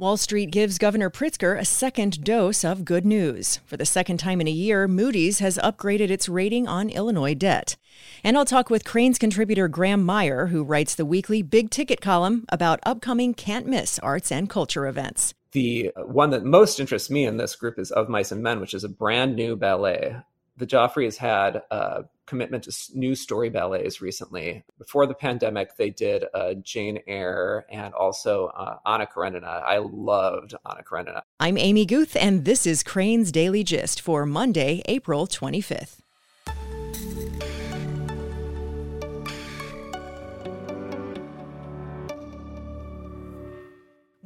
Wall Street gives Governor Pritzker a second dose of good news. For the second time in a year, Moody's has upgraded its rating on Illinois debt. And I'll talk with Crain's contributor Graham Meyer, who writes the weekly Big Ticket column about upcoming can't miss arts and culture events. The one that most interests me in this group is Of Mice and Men, which is a brand new ballet the Joffrey has had a commitment to new story ballets recently. Before the pandemic, they did uh, Jane Eyre and also uh, Anna Karenina. I loved Anna Karenina. I'm Amy Guth, and this is Crain's Daily Gist for Monday, April 25th.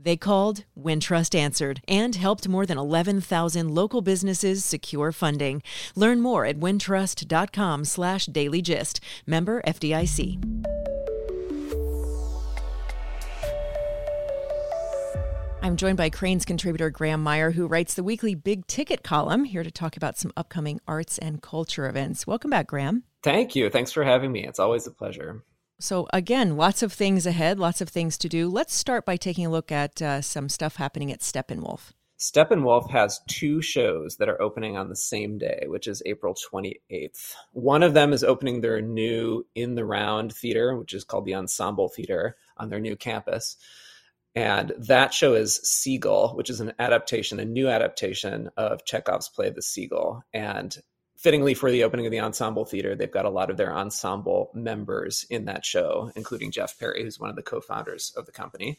They called, Wintrust answered, and helped more than 11,000 local businesses secure funding. Learn more at wintrust.com slash dailygist. Member FDIC. I'm joined by Crain's contributor Graham Meyer, who writes the weekly Big Ticket column, here to talk about some upcoming arts and culture events. Welcome back, Graham. Thank you. Thanks for having me. It's always a pleasure. So, again, lots of things ahead, lots of things to do. Let's start by taking a look at uh, some stuff happening at Steppenwolf. Steppenwolf has two shows that are opening on the same day, which is April 28th. One of them is opening their new In the Round theater, which is called the Ensemble Theater on their new campus. And that show is Seagull, which is an adaptation, a new adaptation of Chekhov's play The Seagull. And fittingly for the opening of the ensemble theater they've got a lot of their ensemble members in that show including jeff perry who's one of the co-founders of the company.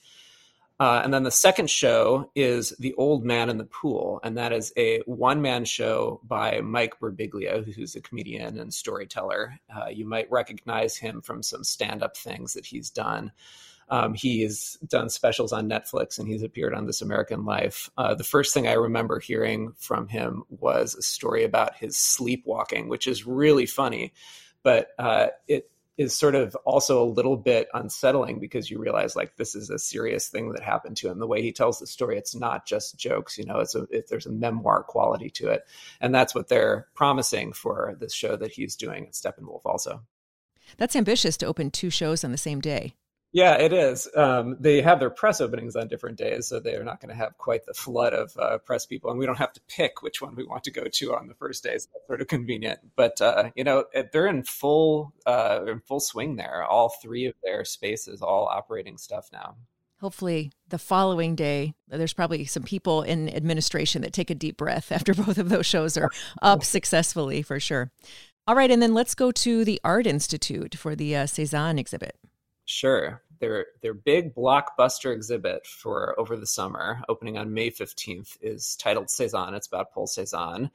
Uh, and then the second show is the old man in the pool and that is a one-man show by mike birbiglia who's a comedian and storyteller. Uh, you might recognize him from some stand-up things that he's done um, he's done specials on Netflix and he's appeared on This American Life. Uh, the first thing I remember hearing from him was a story about his sleepwalking, which is really funny, but uh, it is sort of also a little bit unsettling because you realize like this is a serious thing that happened to him. The way he tells the story, it's not just jokes. You know, it's a it, there's a memoir quality to it, and that's what they're promising for this show that he's doing at Steppenwolf. Also, that's ambitious to open two shows on the same day. Yeah, it is. Um, they have their press openings on different days, so they're not going to have quite the flood of uh, press people, and we don't have to pick which one we want to go to on the first day. So that's sort of convenient. But uh, you know, they're in full uh, in full swing there. All three of their spaces, all operating stuff now. Hopefully, the following day, there's probably some people in administration that take a deep breath after both of those shows are up successfully, for sure. All right, and then let's go to the Art Institute for the uh, Cezanne exhibit. Sure. Their their big blockbuster exhibit for over the summer, opening on May 15th, is titled Cezanne. It's about Paul Cézanne,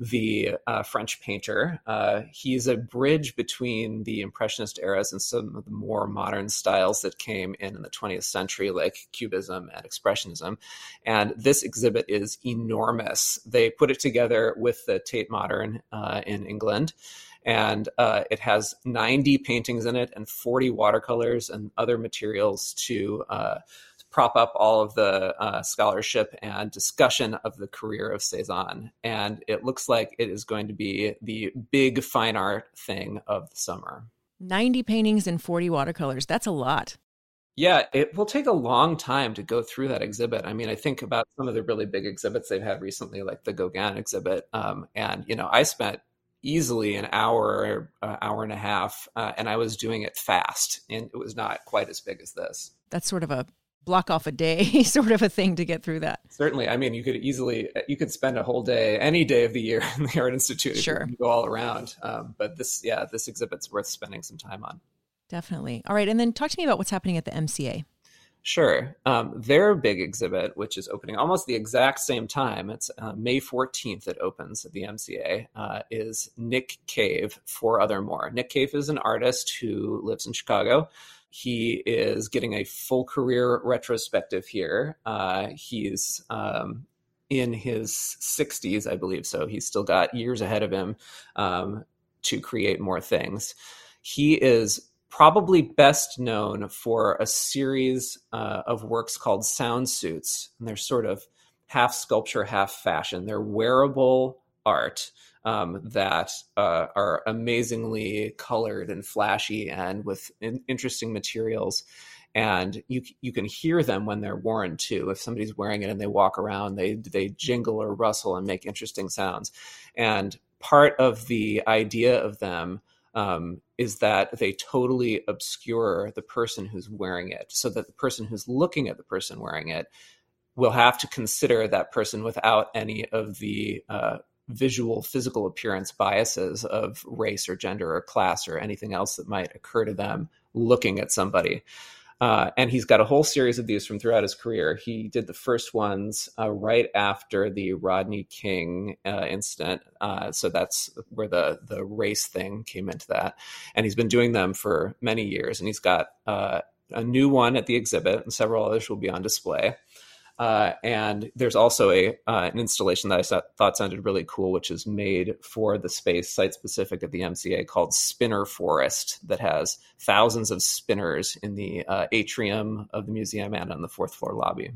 the uh, French painter. Uh, he's a bridge between the Impressionist eras and some of the more modern styles that came in in the 20th century, like Cubism and Expressionism. And this exhibit is enormous. They put it together with the Tate Modern uh, in England and uh, it has 90 paintings in it and 40 watercolors and other materials to uh, prop up all of the uh, scholarship and discussion of the career of Cezanne. And it looks like it is going to be the big fine art thing of the summer. 90 paintings and 40 watercolors. That's a lot. Yeah, it will take a long time to go through that exhibit. I mean, I think about some of the really big exhibits they've had recently, like the Gauguin exhibit. Um, and, you know, I spent easily an hour, uh, hour and a half, uh, and I was doing it fast, and it was not quite as big as this. That's sort of a block off a day sort of a thing to get through that. Certainly. I mean, you could easily, you could spend a whole day, any day of the year in the Art Institute. Sure. go all around. Um, but this, yeah, this exhibit's worth spending some time on. Definitely. All right. And then talk to me about what's happening at the MCA. Sure. Um, their big exhibit, which is opening almost the exact same time, it's uh, May 14th, it opens at the MCA, uh, is Nick Cave, Forothermore. Nick Cave is an artist who lives in Chicago. He is getting a full career retrospective here. Uh, he's um, in his 60s, I believe, so he's still got years ahead of him um, to create more things. He is probably best known for a series uh, of works called sound suits. And they're sort of half sculpture, half fashion. They're wearable art um, that uh, are amazingly colored and flashy and with in- interesting materials. And you you can hear them when they're worn too. If somebody's wearing it and they walk around, they they jingle or rustle and make interesting sounds. And part of the idea of them um, is that they totally obscure the person who's wearing it, so that the person who's looking at the person wearing it will have to consider that person without any of the uh, visual physical appearance biases of race or gender or class or anything else that might occur to them looking at somebody. Uh, and he's got a whole series of these from throughout his career. He did the first ones uh, right after the Rodney King uh, incident, uh, so that's where the the race thing came into that. And he's been doing them for many years. And he's got uh, a new one at the exhibit, and several others will be on display. Uh, and there's also a uh, an installation that I thought sounded really cool, which is made for the space site specific at the MCA called Spinner Forest, that has thousands of spinners in the uh, atrium of the museum and on the fourth floor lobby.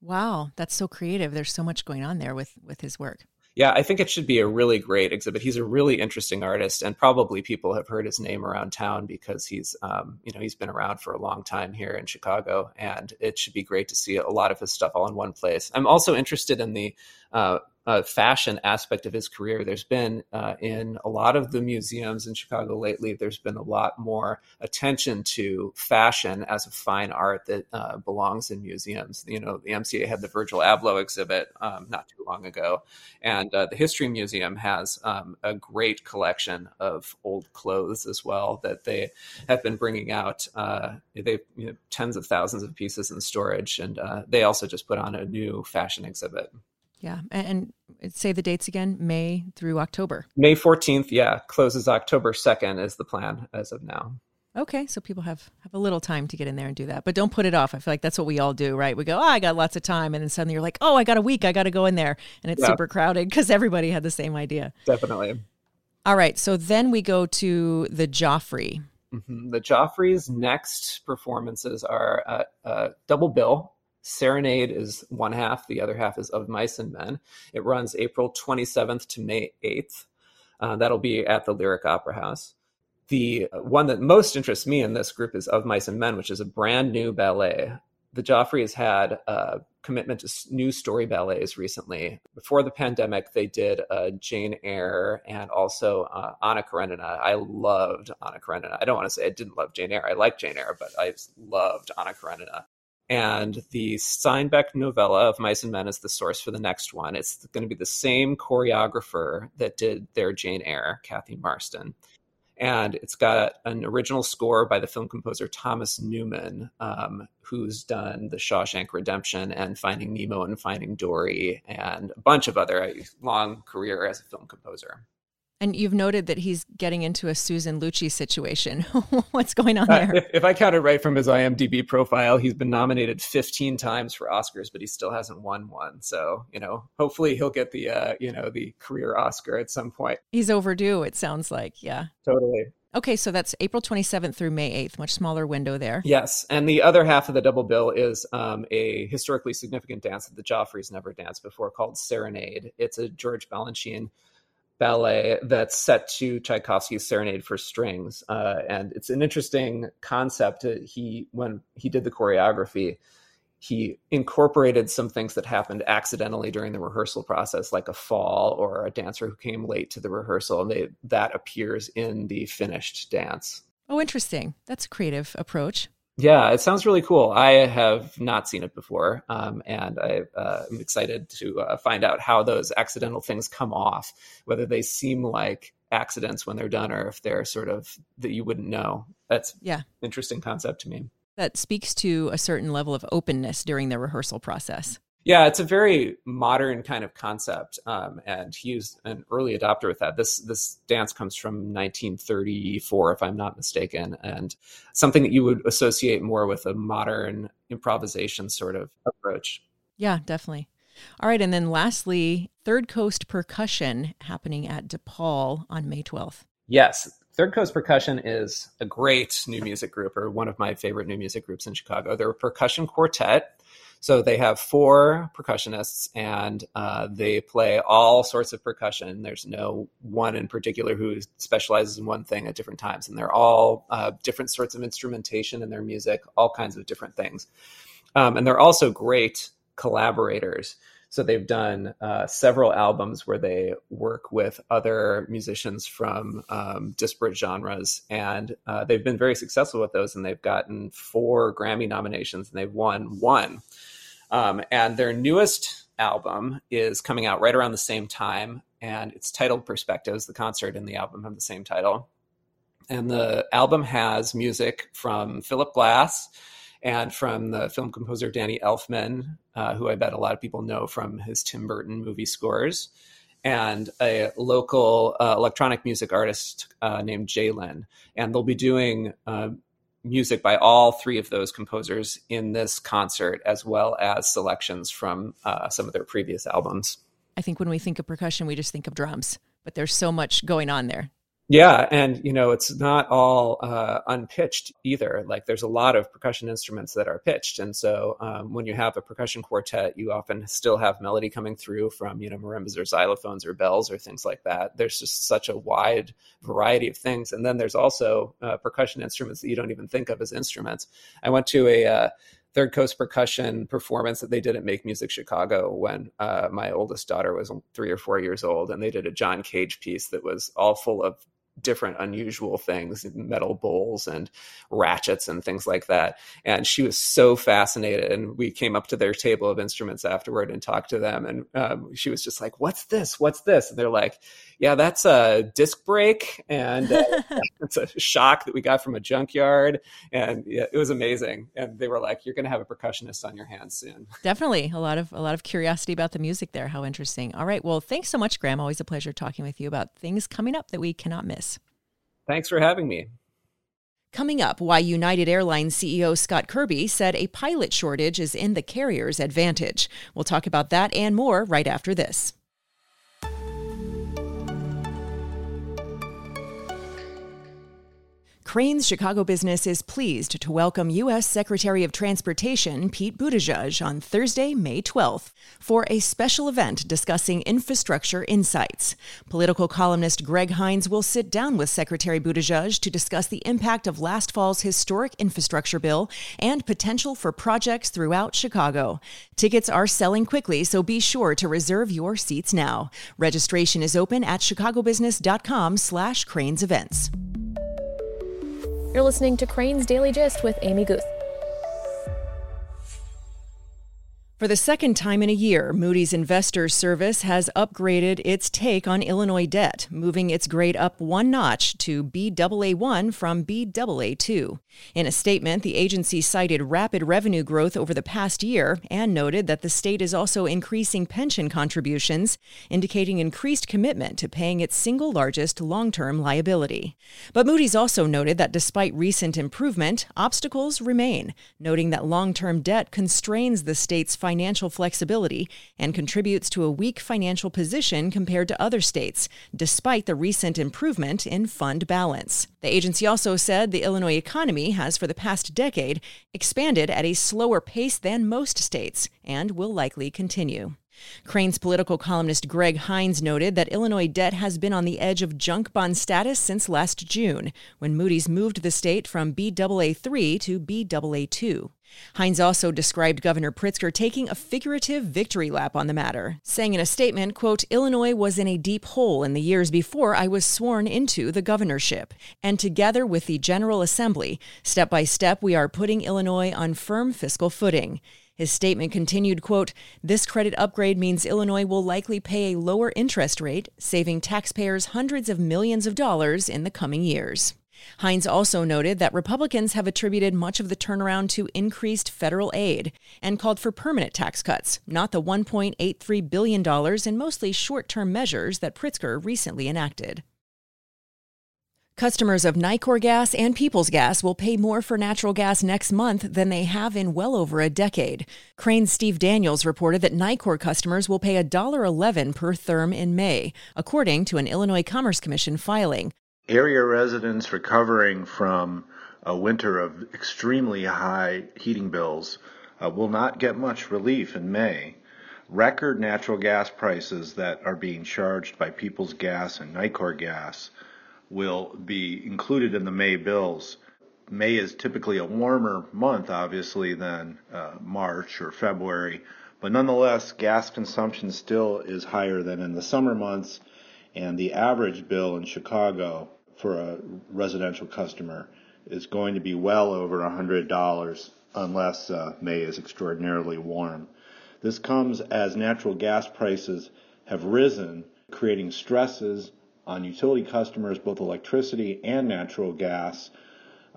Wow, that's so creative. There's so much going on there with with his work yeah, I think it should be a really great exhibit. He's a really interesting artist, and probably people have heard his name around town because he's, um, you know, he's been around for a long time here in Chicago, and it should be great to see a lot of his stuff all in one place. I'm also interested in the uh, uh, fashion aspect of his career. There's been uh, in a lot of the museums in Chicago lately. There's been a lot more attention to fashion as a fine art that uh, belongs in museums. You know, the MCA had the Virgil Abloh exhibit um, not too long ago, and uh, the History Museum has um, a great collection of old clothes as well that they have been bringing out. Uh, they you know, tens of thousands of pieces in storage, and uh, they also just put on a new fashion exhibit. Yeah. And, say the dates again May through October. May 14th. Yeah. Closes October 2nd is the plan as of now. Okay, so people have have a little time to get in there and do that, but don't put it off. I feel like that's what we all do, right? We go, "Oh, I got lots of time," and then suddenly you're like, "Oh, I got a week. I got to go in there," and it's yeah. super crowded because everybody had the same idea. Definitely. All right, so then we go to the Joffrey. Mm-hmm. The Joffrey's next performances are a, a double bill Serenade is one half, the other half is Of Mice and Men. It runs April 27th to May 8th. Uh, that'll be at the Lyric Opera House. The one that most interests me in this group is Of Mice and Men, which is a brand new ballet. The Joffreys had a commitment to new story ballets recently. Before the pandemic, they did uh, Jane Eyre and also uh, Anna Karenina. I loved Anna Karenina. I don't want to say I didn't love Jane Eyre. I like Jane Eyre, but I loved Anna Karenina and the Steinbeck novella of Mice and Men is the source for the next one. It's going to be the same choreographer that did their Jane Eyre, Cathy Marston. And it's got an original score by the film composer Thomas Newman, um, who's done The Shawshank Redemption and Finding Nemo and Finding Dory and a bunch of other long career as a film composer. And you've noted that he's getting into a Susan Lucci situation. What's going on there? Uh, if, if, I counted right from his IMDb profile, he's been nominated 15 times for Oscars, but he still hasn't won one. So, you know, hopefully he'll get the, uh, you know, the career Oscar at some point. He's overdue, it sounds like. Yeah. Totally. Okay, so that's April 27th through May 8th, much smaller window there. Yes. And the other half of the double bill is um, a historically significant dance that the Joffreys never danced before called Serenade. It's a George Balanchine ballet that's set to Tchaikovsky's Serenade for Strings, uh, and it's an interesting concept. He when he did the choreography, he incorporated some things that happened accidentally during the rehearsal process, like a fall or a dancer who came late to the rehearsal, and they, that appears in the finished dance. Oh, interesting. That's a creative approach. Yeah, it sounds really cool. I have not seen it before, um, and I uh, am excited to uh, find out how those accidental things come off, whether they seem like accidents when they're done, or if they're sort of that you wouldn't know. That's yeah, interesting concept to me. That speaks to a certain level of openness during the rehearsal process. Yeah, it's a very modern kind of concept, um, and he was an early adopter with that. This this dance comes from 1934, if I'm not mistaken, and something that you would associate more with a modern improvisation sort of approach. Yeah, definitely. All right, and then lastly, Third Coast Percussion happening at DePaul on May 12th. Yes, Third Coast Percussion is a great new music group, or one of my favorite new music groups in Chicago. They're a percussion quartet. So they have four percussionists and uh, they play all sorts of percussion. There's no one in particular who specializes in one thing at different times. And they're all uh, different sorts of instrumentation in their music, all kinds of different things. Um, and they're also great collaborators. So they've done uh, several albums where they work with other musicians from um, disparate genres, and uh, they've been very successful with those. And they've gotten four Grammy nominations, and they've won one. Um, and their newest album is coming out right around the same time, and it's titled Perspectives. The concert and the album have the same title. And the album has music from Philip Glass and from the film composer Danny Elfman, uh, who I bet a lot of people know from his Tim Burton movie scores, and a local uh, electronic music artist uh, named Jlin. And they'll be doing uh, music by all three of those composers in this concert, as well as selections from uh, some of their previous albums. I think when we think of percussion, we just think of drums, but there's so much going on there. Yeah, and you know it's not all uh, unpitched either. Like there's a lot of percussion instruments that are pitched, and so um, when you have a percussion quartet, you often still have melody coming through from you know marimbas or xylophones or bells or things like that. There's just such a wide variety of things, and then there's also uh, percussion instruments that you don't even think of as instruments. I went to a uh, Third Coast Percussion performance that they did at Make Music Chicago when uh, my oldest daughter was three or four years old, and they did a John Cage piece that was all full of different unusual things metal bowls and ratchets and things like that. And she was so fascinated and we came up to their table of instruments afterward and talked to them and um, she was just like what's this? What's this? And they're like yeah that's a disc brake and uh, it's a shock that we got from a junkyard. And yeah, it was amazing. And they were like you're going to have a percussionist on your hands soon. Definitely. A lot of a lot of curiosity about the music there. How interesting. All right. Well thanks so much graham. Always a pleasure talking with you about things coming up that we cannot miss Thanks for having me. Coming up, why United Airlines CEO Scott Kirby said a pilot shortage is in the carrier's advantage. We'll talk about that and more right after this. Crain's Chicago business is pleased to welcome U.S. Secretary of Transportation Pete Buttigieg on Thursday, May 12th, for a special event discussing infrastructure insights. Political columnist Greg Hinz will sit down with Secretary Buttigieg to discuss the impact of last fall's historic infrastructure bill and potential for projects throughout Chicago. Tickets are selling quickly, so be sure to reserve your seats now. Registration is open at chicagobusiness.com slash cranes events. You're listening to Crain's Daily Gist with Amy Guth. For the second time in a year, Moody's Investors Service has upgraded its take on Illinois debt, moving its grade up one notch to Baa1 from Baa2. In a statement, the agency cited rapid revenue growth over the past year and noted that the state is also increasing pension contributions, indicating increased commitment to paying its single largest long term liability. But Moody's also noted that despite recent improvement, obstacles remain, noting that long term debt constrains the state's financial financial flexibility and contributes to a weak financial position compared to other states, despite the recent improvement in fund balance. The agency also said the Illinois economy has, for the past decade, expanded at a slower pace than most states and will likely continue. Crain's political columnist Greg Hinz noted that Illinois debt has been on the edge of junk bond status since last June, when Moody's moved the state from Baa3 to Baa2. Hinz also described Governor Pritzker taking a figurative victory lap on the matter, saying in a statement, quote, Illinois was in a deep hole in the years before I was sworn into the governorship. And together with the General Assembly, step by step, we are putting Illinois on firm fiscal footing. His statement continued, quote, This credit upgrade means Illinois will likely pay a lower interest rate, saving taxpayers hundreds of millions of dollars in the coming years. Hinz also noted that Republicans have attributed much of the turnaround to increased federal aid and called for permanent tax cuts, not the $1.83 billion in mostly short term measures that Pritzker recently enacted. Customers of Nicor Gas and Peoples Gas will pay more for natural gas next month than they have in well over a decade. Crain's Steve Daniels reported that Nicor customers will pay $1.11 per therm in May, according to an Illinois Commerce Commission filing. Area residents recovering from a winter of extremely high heating bills uh, will not get much relief in May. Record natural gas prices that are being charged by Peoples Gas and Nicor Gas will be included in the May bills. May is typically a warmer month, obviously, than uh, March or February, but nonetheless, gas consumption still is higher than in the summer months, and the average bill in Chicago for a residential customer is going to be well over $100 unless uh, May is extraordinarily warm. This comes as natural gas prices have risen, creating stresses on utility customers, both electricity and natural gas,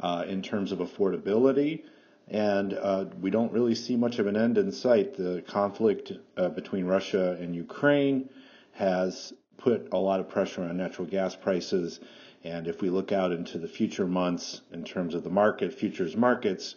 uh, in terms of affordability. And uh, we don't really see much of an end in sight. The conflict uh, between Russia and Ukraine has put a lot of pressure on natural gas prices and if we look out into the future months in terms of the market, futures markets,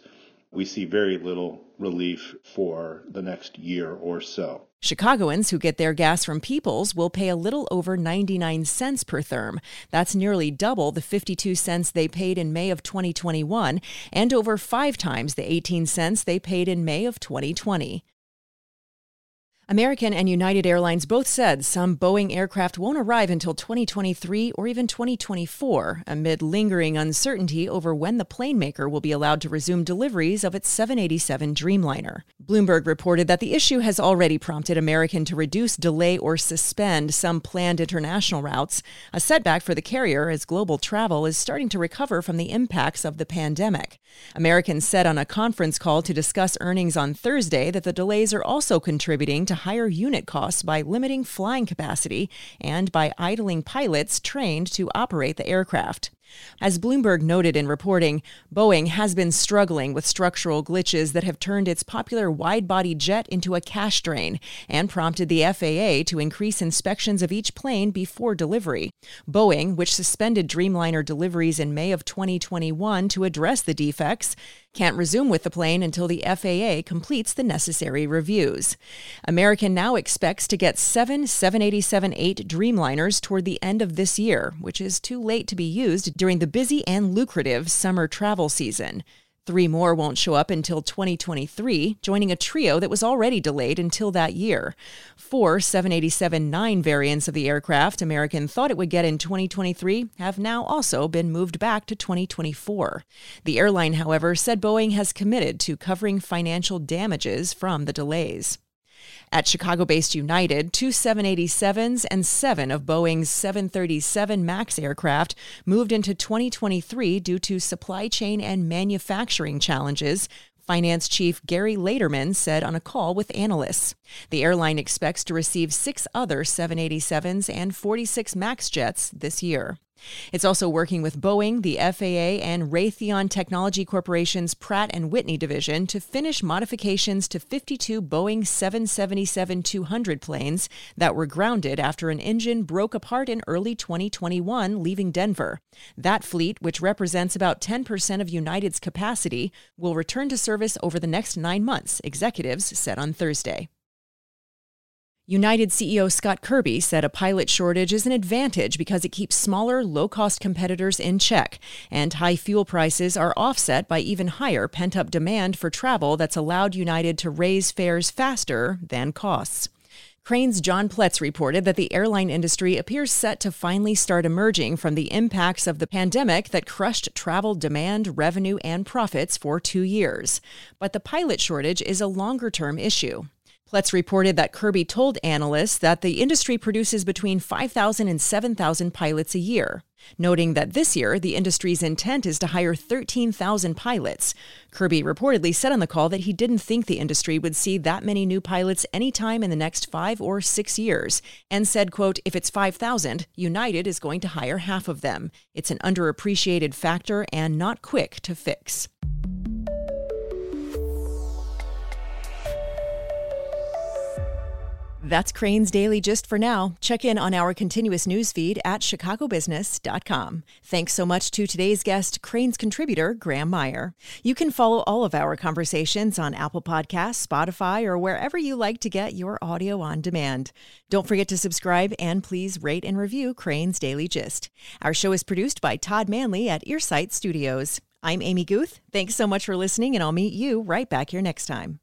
we see very little relief for the next year or so. Chicagoans who get their gas from Peoples will pay a little over 99 cents per therm. That's nearly double the 52 cents they paid in May of 2021 and over five times the 18 cents they paid in May of 2020. American and United Airlines both said some Boeing aircraft won't arrive until 2023 or even 2024, amid lingering uncertainty over when the plane maker will be allowed to resume deliveries of its 787 Dreamliner. Bloomberg reported that the issue has already prompted American to reduce, delay, or suspend some planned international routes, a setback for the carrier as global travel is starting to recover from the impacts of the pandemic. American said on a conference call to discuss earnings on Thursday that the delays are also contributing to higher unit costs by limiting flying capacity and by idling pilots trained to operate the aircraft. As Bloomberg noted in reporting, Boeing has been struggling with structural glitches that have turned its popular wide body jet into a cash drain and prompted the FAA to increase inspections of each plane before delivery. Boeing, which suspended Dreamliner deliveries in May of 2021 to address the defects, can't resume with the plane until the FAA completes the necessary reviews. American now expects to get seven 787 8 Dreamliners toward the end of this year, which is too late to be used during the busy and lucrative summer travel season. Three more won't show up until 2023, joining a trio that was already delayed until that year. Four 787 9 variants of the aircraft American thought it would get in 2023 have now also been moved back to 2024. The airline, however, said Boeing has committed to covering financial damages from the delays. At Chicago based United, two 787s and seven of Boeing's 737 MAX aircraft moved into 2023 due to supply chain and manufacturing challenges. Finance Chief Gary Laderman said on a call with analysts. The airline expects to receive six other 787s and 46 MAX jets this year. It's also working with Boeing, the FAA, and Raytheon Technology Corporation's Pratt and Whitney division to finish modifications to 52 Boeing 777-200 planes that were grounded after an engine broke apart in early 2021 leaving Denver. That fleet, which represents about 10% of United's capacity, will return to service over the next 9 months, executives said on Thursday. United CEO Scott Kirby said a pilot shortage is an advantage because it keeps smaller, low cost competitors in check, and high fuel prices are offset by even higher pent up demand for travel that's allowed United to raise fares faster than costs. Crain's John Pletz reported that the airline industry appears set to finally start emerging from the impacts of the pandemic that crushed travel demand, revenue, and profits for two years. But the pilot shortage is a longer term issue. Pletz reported that Kirby told analysts that the industry produces between 5,000 and 7,000 pilots a year, noting that this year the industry's intent is to hire 13,000 pilots. Kirby reportedly said on the call that he didn't think the industry would see that many new pilots anytime in the next 5 or 6 years and said, quote, "If it's 5,000, United is going to hire half of them. It's an underappreciated factor and not quick to fix." That's Crain's Daily Gist for now. Check in on our continuous news feed at chicagobusiness.com. Thanks so much to today's guest, Crain's contributor, Graham Meyer. You can follow all of our conversations on Apple Podcasts, Spotify, or wherever you like to get your audio on demand. Don't forget to subscribe and please rate and review Crain's Daily Gist. Our show is produced by Todd Manley at Earsight Studios. I'm Amy Guth. Thanks so much for listening, and I'll meet you right back here next time.